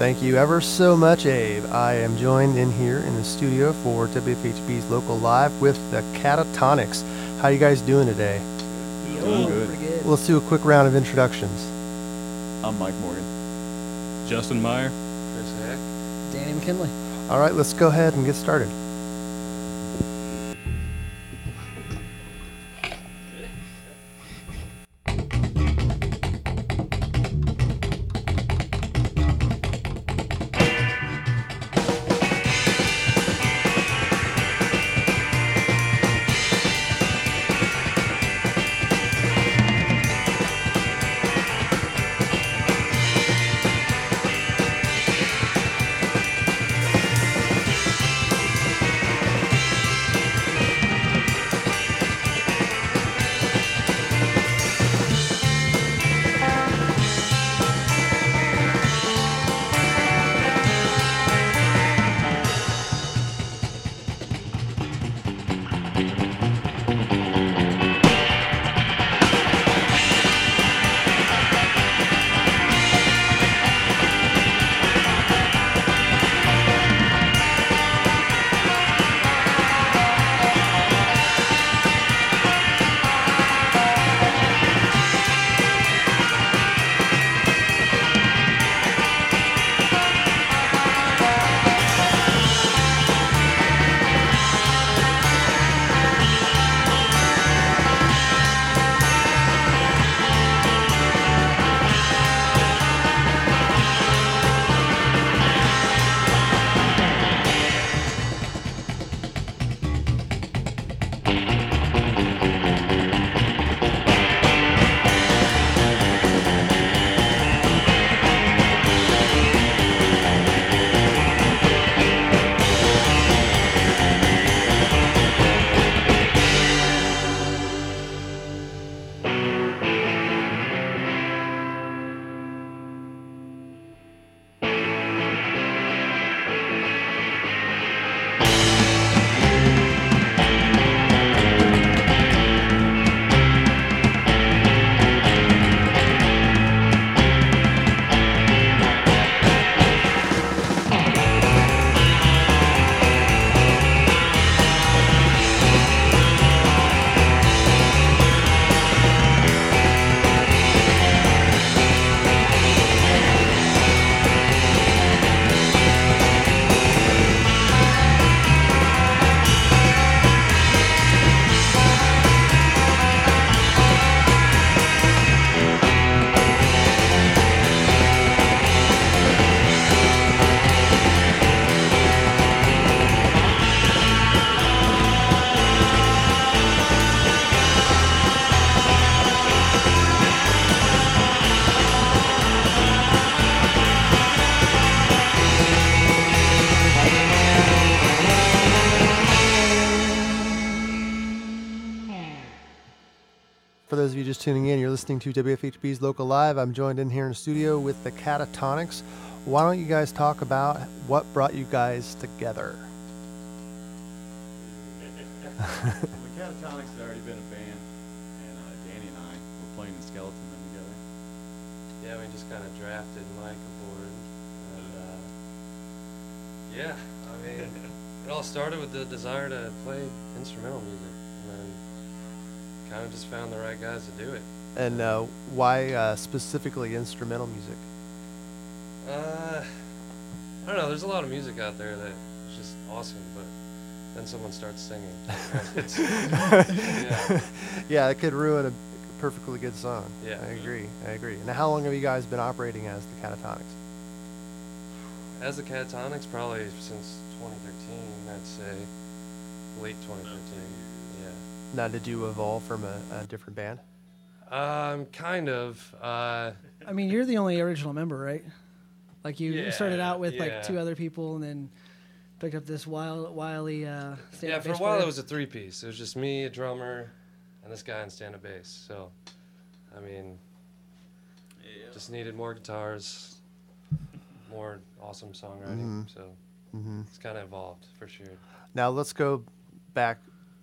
Thank you ever so much, Abe. I am joined in here in the studio for WFHB's Local Live with the Katatonics. How you guys doing today? Doing good. Pretty good. Let's do a quick round of introductions. I'm Mike Morgan. Justin Meyer. Chris Heck. Danny McKinley. All right, let's go ahead and get started. Just tuning in, you're listening to WFHB's Local Live. I'm joined in here in the studio with the Katatonics. Why don't you guys talk about what brought you guys together? the Katatonics had already been a band, and uh, Danny and I were playing in Skeleton Men together. Yeah, we just kind of drafted Mike aboard. And, uh, yeah, I mean, it all started with the desire to play instrumental music. And then kind of just found the right guys to do it. And uh, why uh, specifically instrumental music? Uh, I don't know. There's a lot of music out there that is just awesome, but then someone starts singing. Yeah. yeah, it could ruin a perfectly good song. Yeah. I agree. I agree. Now, how long have you guys been operating as the Katatonics? As the Katatonics, probably since 2013, I'd say. Late 2013. Yeah. Now, did you evolve from a, a different band? Um, kind of. Uh, I mean, you're the only original member, right? Like you you started out with yeah. like two other people, and then picked up this wild, wily. Uh, yeah, stand-up for a bass while player. it was a three piece. It was just me, a drummer, and this guy on stand up bass. So, I mean, just needed more guitars, more awesome songwriting. Mhm. So Mm-hmm. it's kind of evolved for sure. Now let's go back,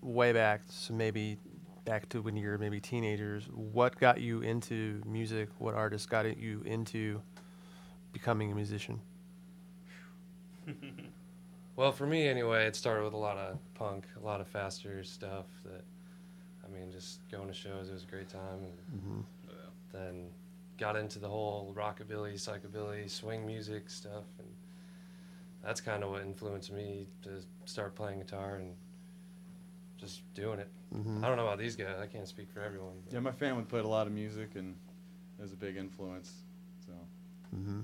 way back. So maybe back to when you were maybe teenagers. What got you into music? What artist got you into becoming a musician? Well, for me anyway, it started with a lot of punk, a lot of faster stuff. That, I mean, just going to shows, it was a great time. And hmm then got into the whole rockabilly, psychobilly, swing music stuff, and that's kind of what influenced me to start playing guitar and just doing it. hmm I don't know about these guys. I can't speak for everyone. but- Yeah, my family played a lot of music, and it was a big influence. So hmm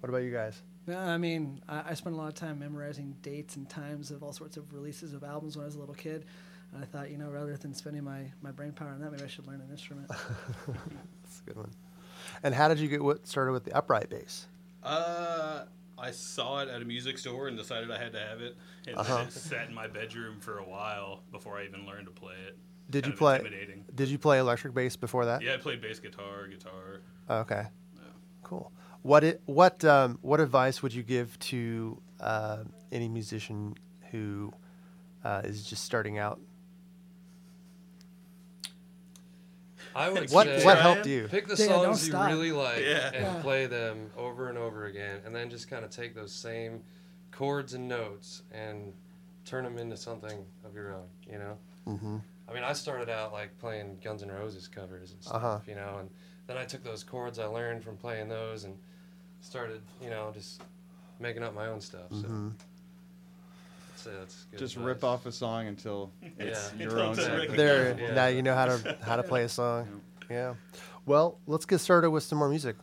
What about you guys? No, I mean, I, I spent a lot of time memorizing dates and times of all sorts of releases of albums when I was a little kid. And I thought, you know, rather than spending my, my brain power on that, maybe I should learn an instrument. That's a good one. And how did you get what started with the upright bass? Uh, I saw it at a music store and decided I had to have it. And Uh-huh. it sat in my bedroom for a while before I even learned to play it. Did Kind you play? Intimidating. Did you play electric bass before that? Yeah, I played bass guitar, guitar. Okay. Yeah. Cool. What it, what um, what advice would you give to uh, any musician who uh, is just starting out? I would What say what helped you? pick the Yeah, songs you stop. really like Yeah. and Yeah. play them over and over again, and then just kind of take those same chords and notes and turn them into something of your own. You know. hmm I mean, I started out like playing Guns N' Roses covers and stuff, Uh-huh. you know, and then I took those chords I learned from playing those and started, you know, just making up my own stuff. So hmm I'd uh, that's good. just advice. rip off a song until it's Yeah. your Until own. it's a thing. record. There. Yeah. Now you know how to how to play a song. Yeah. Well, let's get started with some more music.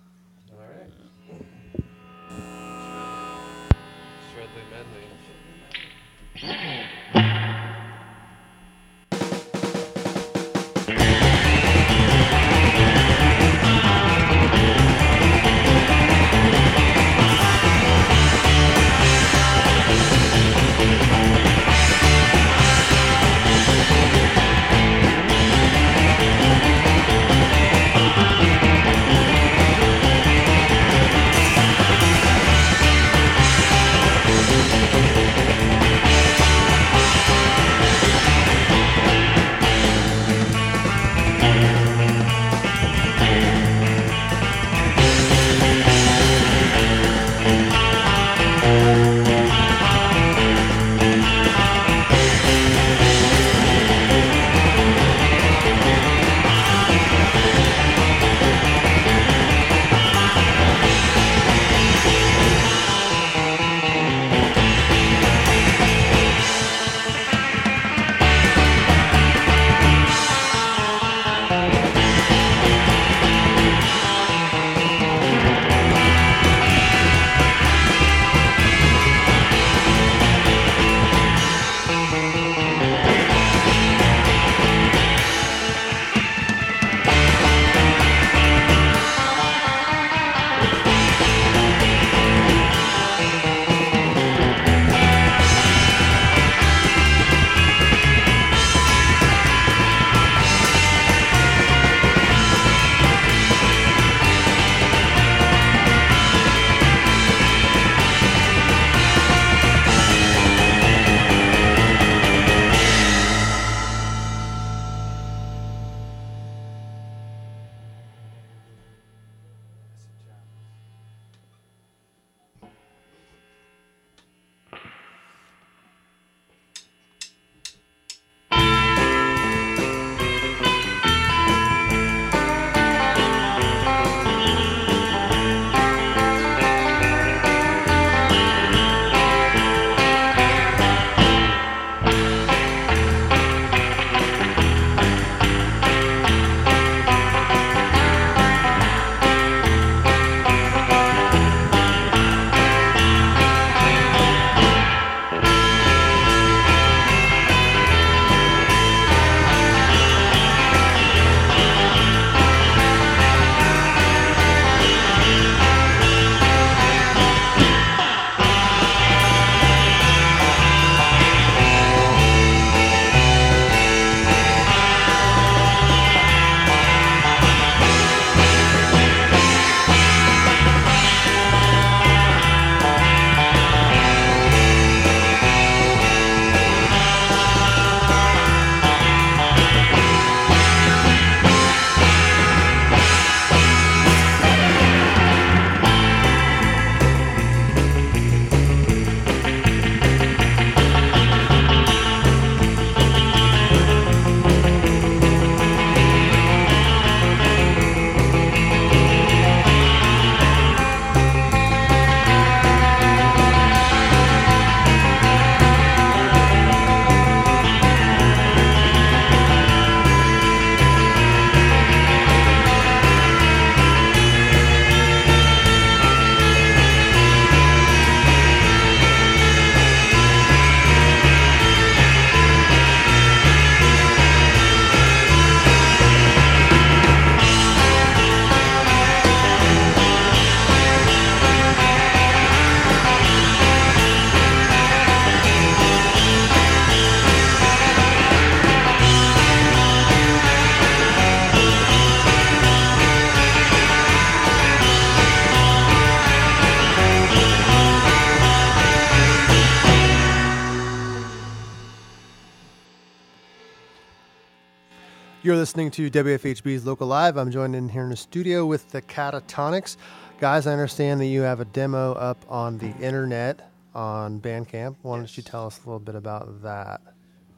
Listening to WFHB's Local Live. I'm joined in here in the studio with the Katatonics. Guys, I understand that you have a demo up on the internet on Bandcamp. Why don't you tell us a little bit about that?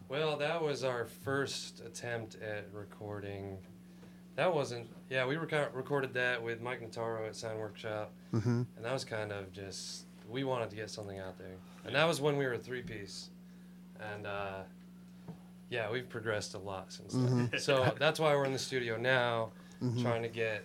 Well, that was our first attempt at recording. That wasn't, yeah, we reco- recorded that with Mike Notaro at Sound Workshop, Mm-hmm. and that was kind of just, we wanted to get something out there. And that was when we were a three piece. And uh, yeah, we've progressed a lot since then. Mhm. So that's why we're in the studio now, Mhm. trying to get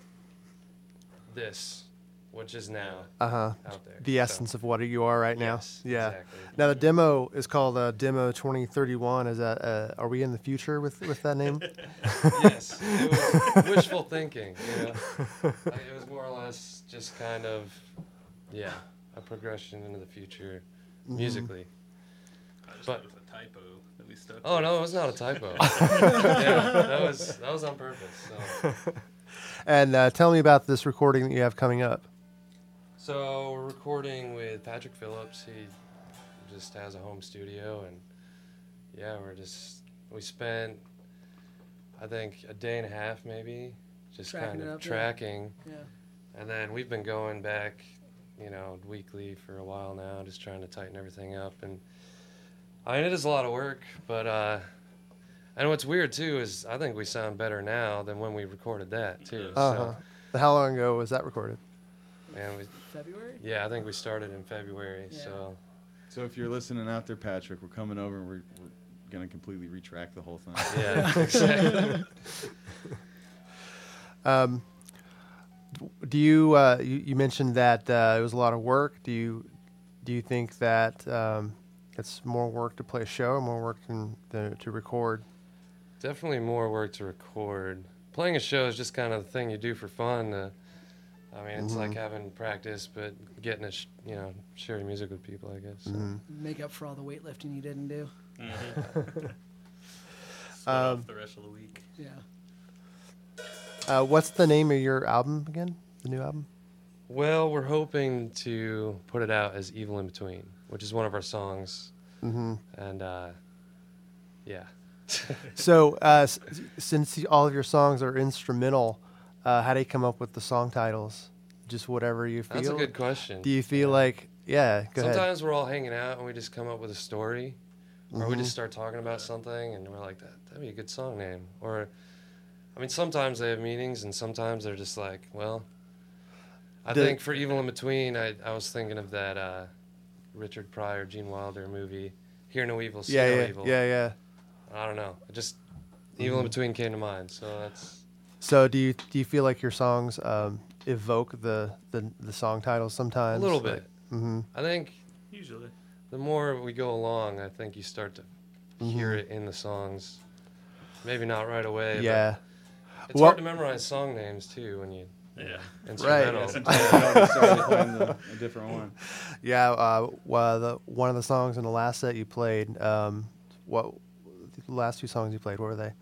this, which is now Uh huh. out there. The So- essence of what you are right now. Yeah. Exactly. Now the demo is called uh, Demo 2031. Is that? Uh, are we in the future with with that name? yes, wishful thinking. You know, Like, it was more or less just kind of, yeah, a progression into the future Mm-hmm. musically. I just But- thought it was a typo that we stuck. Oh with. no, it was not a typo. yeah, that was that was on purpose. So. And uh, tell me about this recording that you have coming up. So we're recording with Patrick Phillips. He just has a home studio, and yeah, we're just we spent I think a day and a half maybe just Tracking kind of up, yeah. tracking, Yeah. and then we've been going back, you know, weekly for a while now, just trying to tighten everything up. And I mean, it is a lot of work, but uh, and what's weird too is I think we sound better now than when we recorded that too. Uh huh. How long ago was that recorded? Man, we, February? yeah, I think we started in February. Yeah. So. So if you're listening out there, Patrick, we're coming over and we're, we're gonna completely retract the whole thing. Yeah, exactly. Um, do you, uh, you you mentioned that uh, it was a lot of work? Do you do you think that um, it's more work to play a show, or more work than, than to record? Definitely more work to record. Playing a show is just kind of the thing you do for fun. Uh, I mean, it's like having practice, but getting to sh- you know share music with people. I guess. So. Mhm. Make up for all the weightlifting you didn't do. Mhm. Um, off the rest of the week. Yeah. Uh, what's the name of your album again? The new album? Well, we're hoping to put it out as "Evil in Between," which is one of our songs, Mm-hmm. and uh, yeah. So, uh, s- since all of your songs are instrumental, uh, how do you come up with the song titles? Just whatever you feel. That's a good question. Do you feel Yeah. like, yeah? Go ahead. Sometimes we're all hanging out and we just come up with a story, or we Mhm. just start talking about something and we're like, that that'd be a good song name. Or, I mean, sometimes they have meanings and sometimes they're just like, well, I The- think for Evil in Between, I, I was thinking of that uh, Richard Pryor, Gene Wilder movie, Hear No Evil, See Yeah, No yeah, Evil. yeah, yeah. I don't know. It just Evil in Between came to mind, so that's So, do you do you feel like your songs um, evoke the, the the song titles sometimes? a little bit. Mm-hmm. I think Usually. the more we go along, I think you start to hear Mhm. it in the songs. Maybe not right away. but Yeah. It's Well- hard to memorize song names too when you Yeah. instrumental. Yeah, sometimes you already started playing the, a different one. Yeah, uh, well, the one of the songs in the last set you played, um, what the last two songs you played, what were they?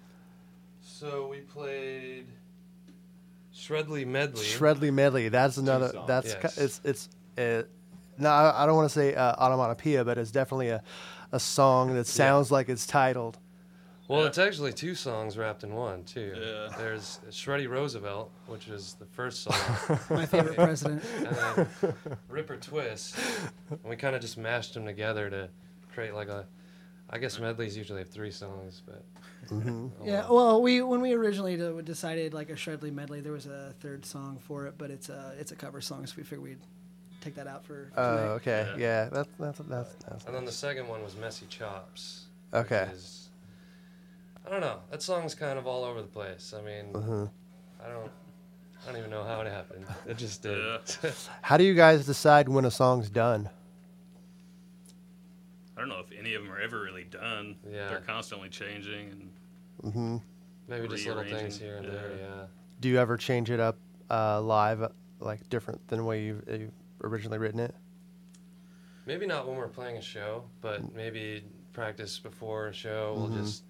So we played Shredley Medley. Shredley Medley. That's another. That's Yes. ki- it's it's. Uh, no, I I don't want to say uh, onomatopoeia, but it's definitely a, a song that sounds like it's titled. Well, Yeah. it's actually two songs wrapped in one too. Yeah. There's Shreddy Roosevelt, which is the first song, My favorite president. and then Ripper Twist. And we kind of just mashed them together to create like a. I guess medleys usually have three songs, but. hmm oh Yeah, well. well, we when we originally decided like a Shredley medley, there was a third song for it, but it's a it's a cover song, so we figured we'd take that out for. for Oh, tonight. okay. Yeah. Yeah, that's that's that's. that's And then the second one was Messy Chops. which Okay. is- I don't know. That song's kind of all over the place. I mean, Mhm. I don't. I don't even know how it happened. It just did. Yeah. How do you guys decide when a song's done? I don't know if any of them are ever really done. Yeah. They're constantly changing and hmm Maybe just little things here and there. yeah. Yeah. Do you ever change it up uh, live, uh, like different than the way you've, you've originally written it? Maybe not when we're playing a show, but maybe practice before a show. We'll Mhm. just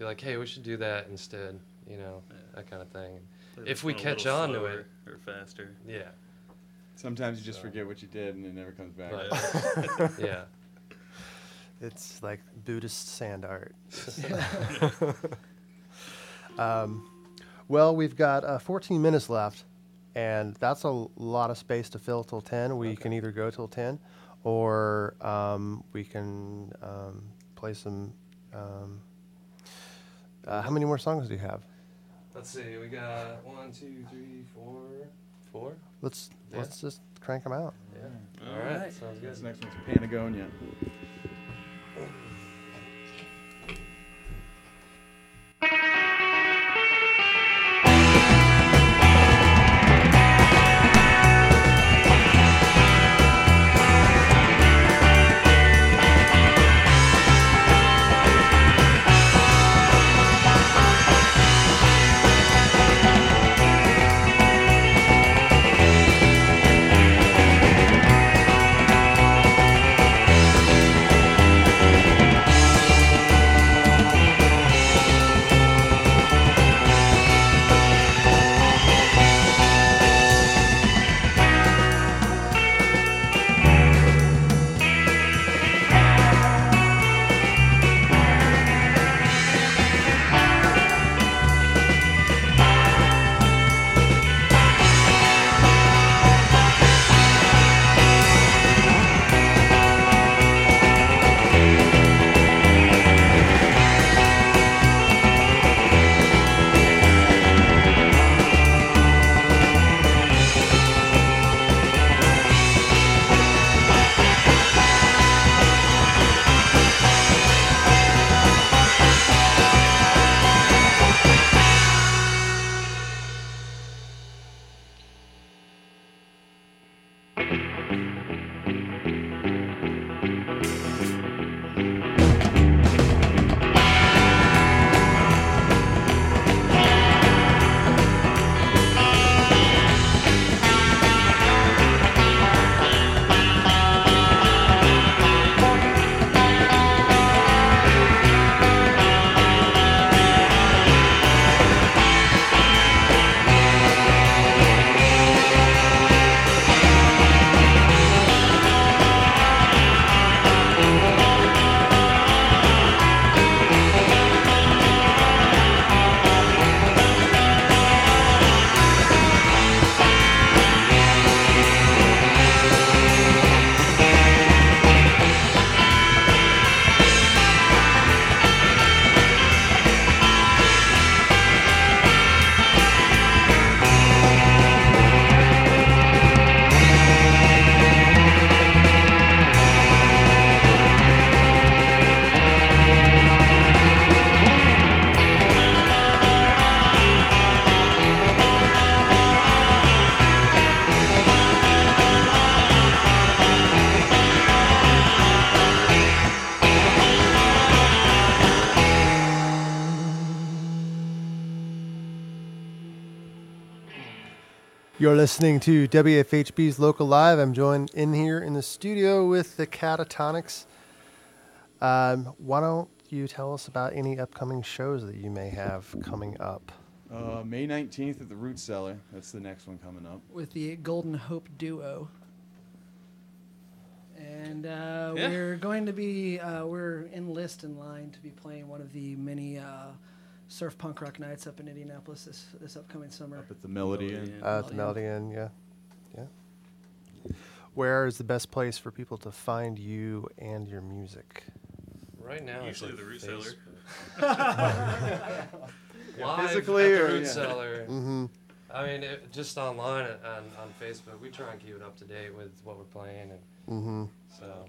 be like, "Hey, we should do that instead." You know, Yeah. that kind of thing. play If we catch on to it. or faster. Yeah. Sometimes you just So- forget what you did and it never comes back. But, yeah. It's like Buddhist sand art. Um, well, we've got uh, 14 minutes left, and that's a lot of space to fill till 10. We can either go till 10, or um, we can um, play some. Um, uh, how many more songs do you have? Let's see. We got one, two, three, four, four. Let's Yeah. let's just crank them out. Yeah. All All right. right. Sounds This next one's Patagonia. You're listening to WFHB's Local Live. I'm joined in here in the studio with the Katatonics. Um, why don't you tell us about any upcoming shows that you may have coming up? Uh, May 19th at the Root Cellar. That's the next one coming up. with the Golden Hope Duo. And uh, Yeah. we're going to be, uh, we're in list in line to be playing one of the many uh, surf punk rock nights up in Indianapolis this, this upcoming summer. Up at the Melody Inn. Inn. Uh, at the Melody Inn, yeah. Yeah. Where is the best place for people to find you and your music? Right now, it's Usually the root cellar. Facebook. Live physically at the or- root yeah. cellar. Mm-hmm. I mean, it, just online and on, on Facebook, we try and keep it up to date with what we're playing, and Mm-hmm. so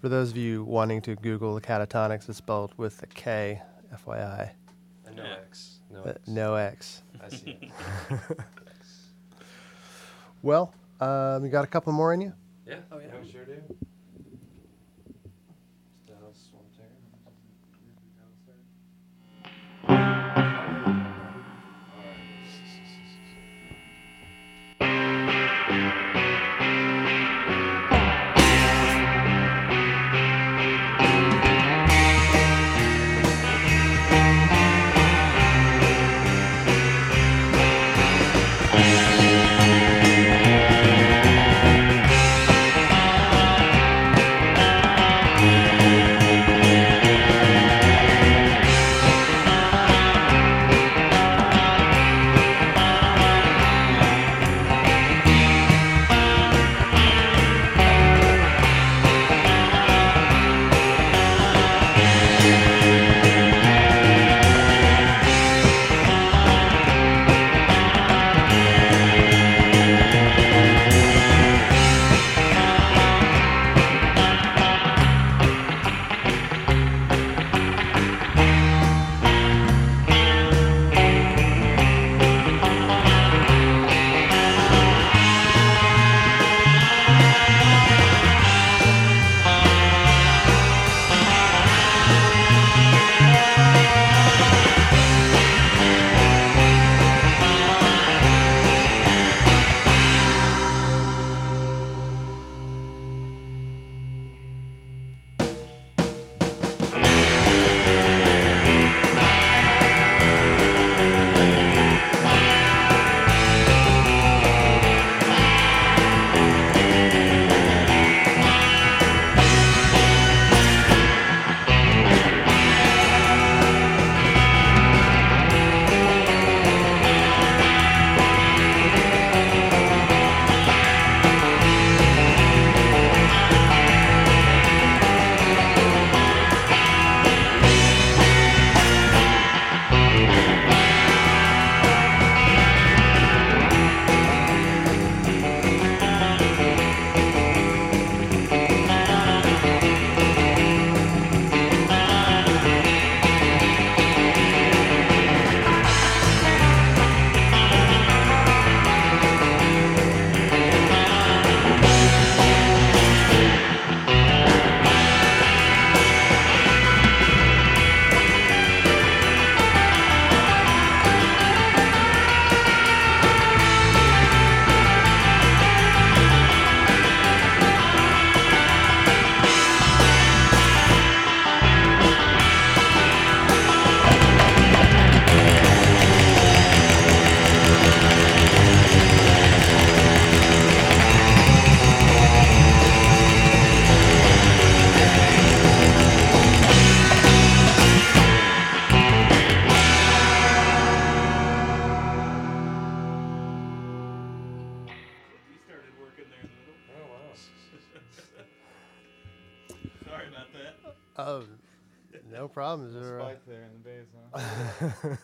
For those of you wanting to Google the Katatonics, it's spelled with a K, FYI. And no Yeah. X, no Uh, X. no X. I see. it. Well, um, you got a couple more in you? Yeah. Oh, yeah. we sure do. No problems. Is there, uh, Spike there in the base, huh?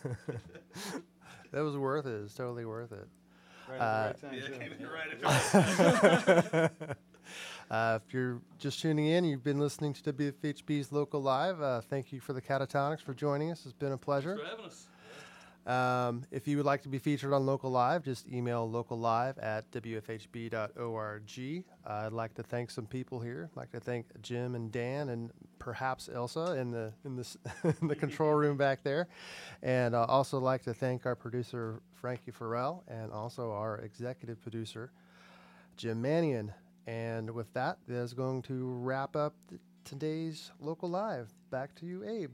that was worth it. It's totally worth it. Right Uh, the right time, Yeah, too. came in right Uh, if you're just tuning in, you've been listening to WFHB's Local Live. Uh, thank you for the Katatonics for joining us. It's been a pleasure. Thanks for having us. Um, if you would like to be featured on Local Live, just email locallive at wfhb.org. Uh, I'd like to thank some people here. I'd like to thank Jim and Dan and perhaps Elsa in the in in the control room back there, and uh, also like to thank our producer Frankie Ferrell and also our executive producer Jim Manion. And with that, that is going to wrap up today's Local Live. Back to you, Abe.